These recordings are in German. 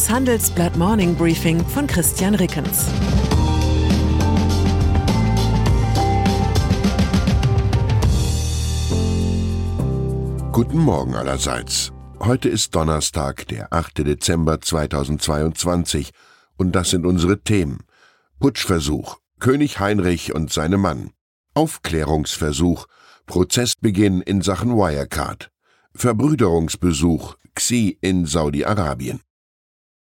Das Handelsblatt Morning Briefing von Christian Rickens. Guten Morgen allerseits. Heute ist Donnerstag, der 8. Dezember 2022 und das sind unsere Themen. Putschversuch, König Heinrich und seine Mann. Aufklärungsversuch, Prozessbeginn in Sachen Wirecard. Verbrüderungsbesuch, Xi in Saudi-Arabien.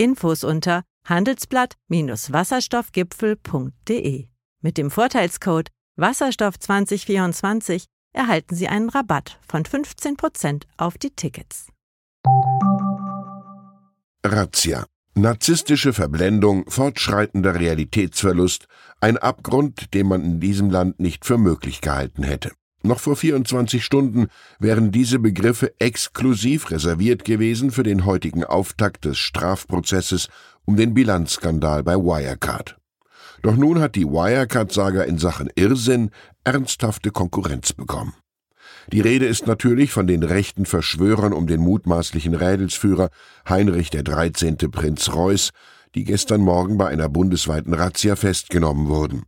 Infos unter handelsblatt-wasserstoffgipfel.de. Mit dem Vorteilscode Wasserstoff 2024 erhalten Sie einen Rabatt von 15% auf die Tickets. Razzia. Narzisstische Verblendung, fortschreitender Realitätsverlust, ein Abgrund, den man in diesem Land nicht für möglich gehalten hätte. Noch vor 24 Stunden wären diese Begriffe exklusiv reserviert gewesen für den heutigen Auftakt des Strafprozesses um den Bilanzskandal bei Wirecard. Doch nun hat die Wirecard-Saga in Sachen Irrsinn ernsthafte Konkurrenz bekommen. Die Rede ist natürlich von den rechten Verschwörern um den mutmaßlichen Rädelsführer Heinrich der 13. Prinz Reuß, die gestern Morgen bei einer bundesweiten Razzia festgenommen wurden.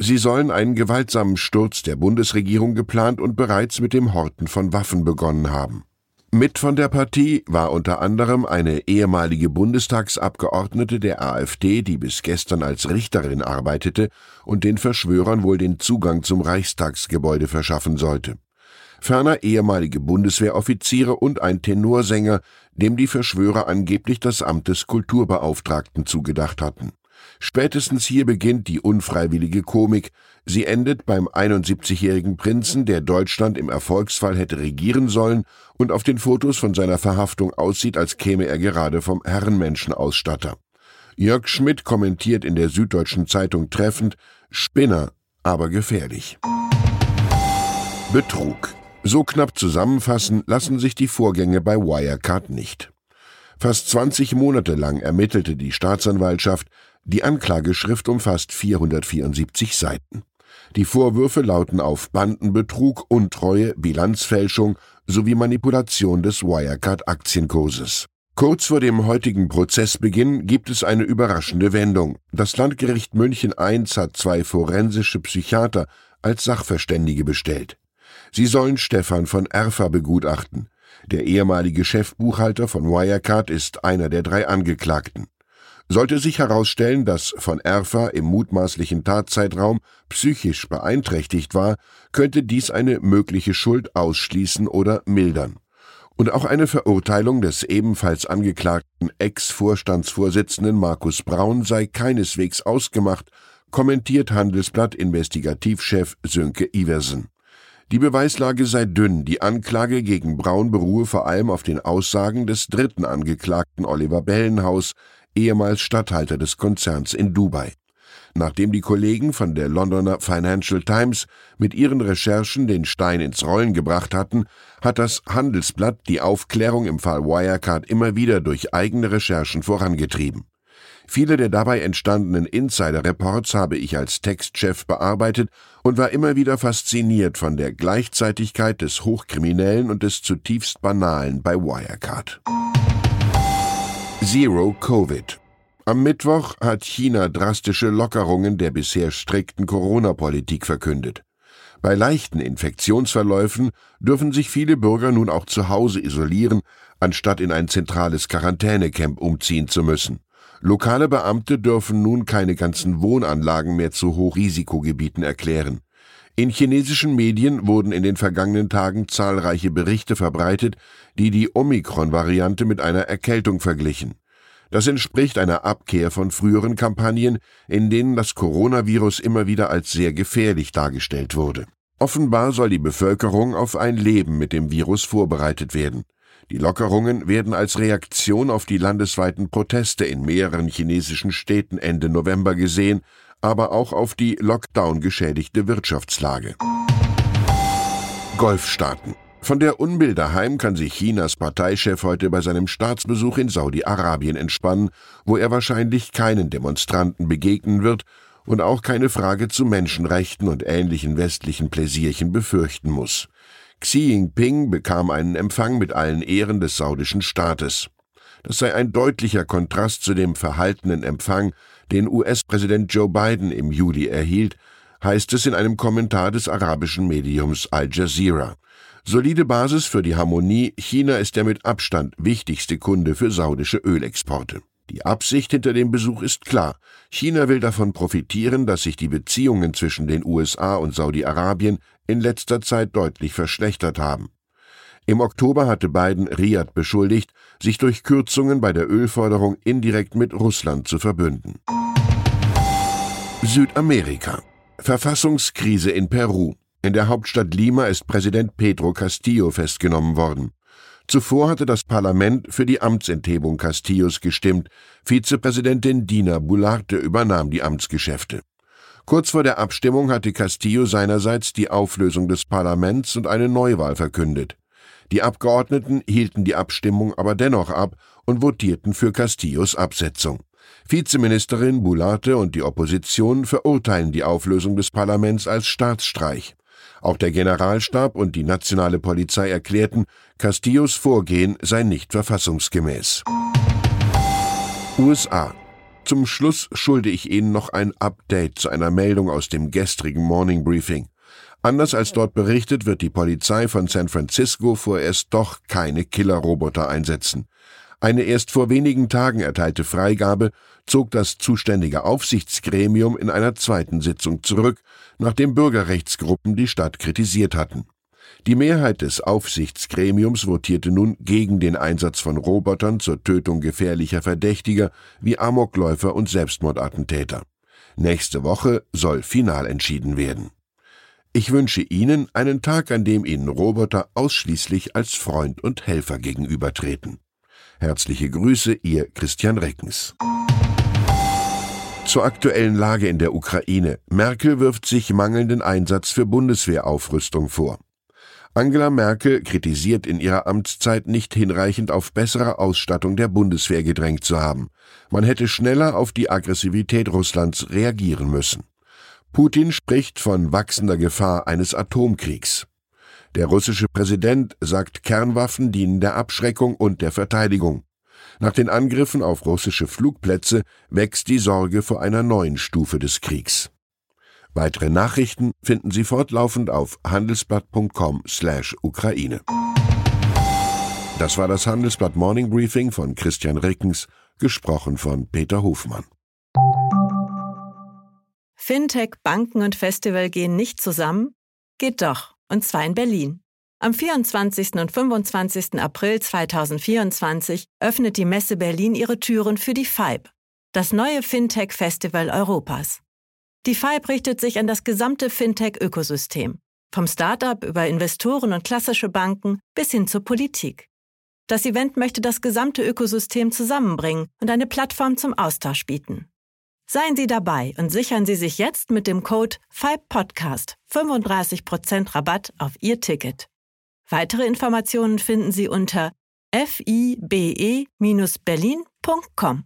Sie sollen einen gewaltsamen Sturz der Bundesregierung geplant und bereits mit dem Horten von Waffen begonnen haben. Mit von der Partie war unter anderem eine ehemalige Bundestagsabgeordnete der AfD, die bis gestern als Richterin arbeitete und den Verschwörern wohl den Zugang zum Reichstagsgebäude verschaffen sollte. Ferner ehemalige Bundeswehroffiziere und ein Tenorsänger, dem die Verschwörer angeblich das Amt des Kulturbeauftragten zugedacht hatten. Spätestens hier beginnt die unfreiwillige Komik. Sie endet beim 71-jährigen Prinzen, der Deutschland im Erfolgsfall hätte regieren sollen und auf den Fotos von seiner Verhaftung aussieht, als käme er gerade vom Herrenmenschenausstatter. Jörg Schmidt kommentiert in der Süddeutschen Zeitung treffend, Spinner, aber gefährlich. Betrug. So knapp zusammenfassen lassen sich die Vorgänge bei Wirecard nicht. Fast 20 Monate lang ermittelte die Staatsanwaltschaft, die Anklageschrift umfasst 474 Seiten. Die Vorwürfe lauten auf Bandenbetrug, Untreue, Bilanzfälschung sowie Manipulation des Wirecard-Aktienkurses. Kurz vor dem heutigen Prozessbeginn gibt es eine überraschende Wendung. Das Landgericht München I hat zwei forensische Psychiater als Sachverständige bestellt. Sie sollen Stefan von Erfa begutachten. Der ehemalige Chefbuchhalter von Wirecard ist einer der drei Angeklagten. Sollte sich herausstellen, dass von Erfa im mutmaßlichen Tatzeitraum psychisch beeinträchtigt war, könnte dies eine mögliche Schuld ausschließen oder mildern. Und auch eine Verurteilung des ebenfalls angeklagten Ex-Vorstandsvorsitzenden Markus Braun sei keineswegs ausgemacht, kommentiert Handelsblatt Investigativchef Sönke Iversen. Die Beweislage sei dünn, die Anklage gegen Braun beruhe vor allem auf den Aussagen des dritten Angeklagten Oliver Bellenhaus, ehemals Statthalter des Konzerns in Dubai. Nachdem die Kollegen von der Londoner Financial Times mit ihren Recherchen den Stein ins Rollen gebracht hatten, hat das Handelsblatt die Aufklärung im Fall Wirecard immer wieder durch eigene Recherchen vorangetrieben. Viele der dabei entstandenen Insider-Reports habe ich als Textchef bearbeitet und war immer wieder fasziniert von der Gleichzeitigkeit des Hochkriminellen und des zutiefst Banalen bei Wirecard. Zero Covid. Am Mittwoch hat China drastische Lockerungen der bisher strikten Corona-Politik verkündet. Bei leichten Infektionsverläufen dürfen sich viele Bürger nun auch zu Hause isolieren, anstatt in ein zentrales Quarantänecamp umziehen zu müssen. Lokale Beamte dürfen nun keine ganzen Wohnanlagen mehr zu Hochrisikogebieten erklären. In chinesischen Medien wurden in den vergangenen Tagen zahlreiche Berichte verbreitet, die die Omikron-Variante mit einer Erkältung verglichen. Das entspricht einer Abkehr von früheren Kampagnen, in denen das Coronavirus immer wieder als sehr gefährlich dargestellt wurde. Offenbar soll die Bevölkerung auf ein Leben mit dem Virus vorbereitet werden. Die Lockerungen werden als Reaktion auf die landesweiten Proteste in mehreren chinesischen Städten Ende November gesehen, aber auch auf die Lockdown geschädigte Wirtschaftslage. Golfstaaten. Von der Unbill daheim kann sich Chinas Parteichef heute bei seinem Staatsbesuch in Saudi-Arabien entspannen, wo er wahrscheinlich keinen Demonstranten begegnen wird und auch keine Frage zu Menschenrechten und ähnlichen westlichen Pläsierchen befürchten muss. Xi Jinping bekam einen Empfang mit allen Ehren des saudischen Staates. Das sei ein deutlicher Kontrast zu dem verhaltenen Empfang, den US-Präsident Joe Biden im Juli erhielt, heißt es in einem Kommentar des arabischen Mediums Al Jazeera. Solide Basis für die Harmonie, China ist der mit Abstand wichtigste Kunde für saudische Ölexporte. Die Absicht hinter dem Besuch ist klar. China will davon profitieren, dass sich die Beziehungen zwischen den USA und Saudi-Arabien in letzter Zeit deutlich verschlechtert haben. Im Oktober hatte Biden Riyadh beschuldigt, sich durch Kürzungen bei der Ölförderung indirekt mit Russland zu verbünden. Südamerika. Verfassungskrise in Peru. In der Hauptstadt Lima ist Präsident Pedro Castillo festgenommen worden. Zuvor hatte das Parlament für die Amtsenthebung Castillos gestimmt. Vizepräsidentin Dina Bularte übernahm die Amtsgeschäfte. Kurz vor der Abstimmung hatte Castillo seinerseits die Auflösung des Parlaments und eine Neuwahl verkündet. Die Abgeordneten hielten die Abstimmung aber dennoch ab und votierten für Castillos Absetzung. Vizeministerin Bularte und die Opposition verurteilen die Auflösung des Parlaments als Staatsstreich. Auch der Generalstab und die nationale Polizei erklärten, Castillos Vorgehen sei nicht verfassungsgemäß. USA. Zum Schluss schulde ich Ihnen noch ein Update zu einer Meldung aus dem gestrigen Morning Briefing. Anders als dort berichtet, wird die Polizei von San Francisco vorerst doch keine Killerroboter einsetzen. Eine erst vor wenigen Tagen erteilte Freigabe zog das zuständige Aufsichtsgremium in einer zweiten Sitzung zurück, nachdem Bürgerrechtsgruppen die Stadt kritisiert hatten. Die Mehrheit des Aufsichtsgremiums votierte nun gegen den Einsatz von Robotern zur Tötung gefährlicher Verdächtiger wie Amokläufer und Selbstmordattentäter. Nächste Woche soll final entschieden werden. Ich wünsche Ihnen einen Tag, an dem Ihnen Roboter ausschließlich als Freund und Helfer gegenübertreten. Herzliche Grüße, Ihr Christian Reckens. Zur aktuellen Lage in der Ukraine. Merkel wirft sich mangelnden Einsatz für Bundeswehraufrüstung vor. Angela Merkel kritisiert in ihrer Amtszeit nicht hinreichend auf bessere Ausstattung der Bundeswehr gedrängt zu haben. Man hätte schneller auf die Aggressivität Russlands reagieren müssen. Putin spricht von wachsender Gefahr eines Atomkriegs. Der russische Präsident sagt, Kernwaffen dienen der Abschreckung und der Verteidigung. Nach den Angriffen auf russische Flugplätze wächst die Sorge vor einer neuen Stufe des Kriegs. Weitere Nachrichten finden Sie fortlaufend auf handelsblatt.com/ukraine. Das war das Handelsblatt Morning Briefing von Christian Rickens, gesprochen von Peter Hofmann. Fintech, Banken und Festival gehen nicht zusammen? Geht doch, und zwar in Berlin. Am 24. und 25. April 2024 öffnet die Messe Berlin ihre Türen für die FIBE, das neue Fintech-Festival Europas. Die FIBE richtet sich an das gesamte Fintech-Ökosystem, vom Startup über Investoren und klassische Banken bis hin zur Politik. Das Event möchte das gesamte Ökosystem zusammenbringen und eine Plattform zum Austausch bieten. Seien Sie dabei und sichern Sie sich jetzt mit dem Code FIBE-Podcast 35% Rabatt auf Ihr Ticket. Weitere Informationen finden Sie unter fibe-berlin.com.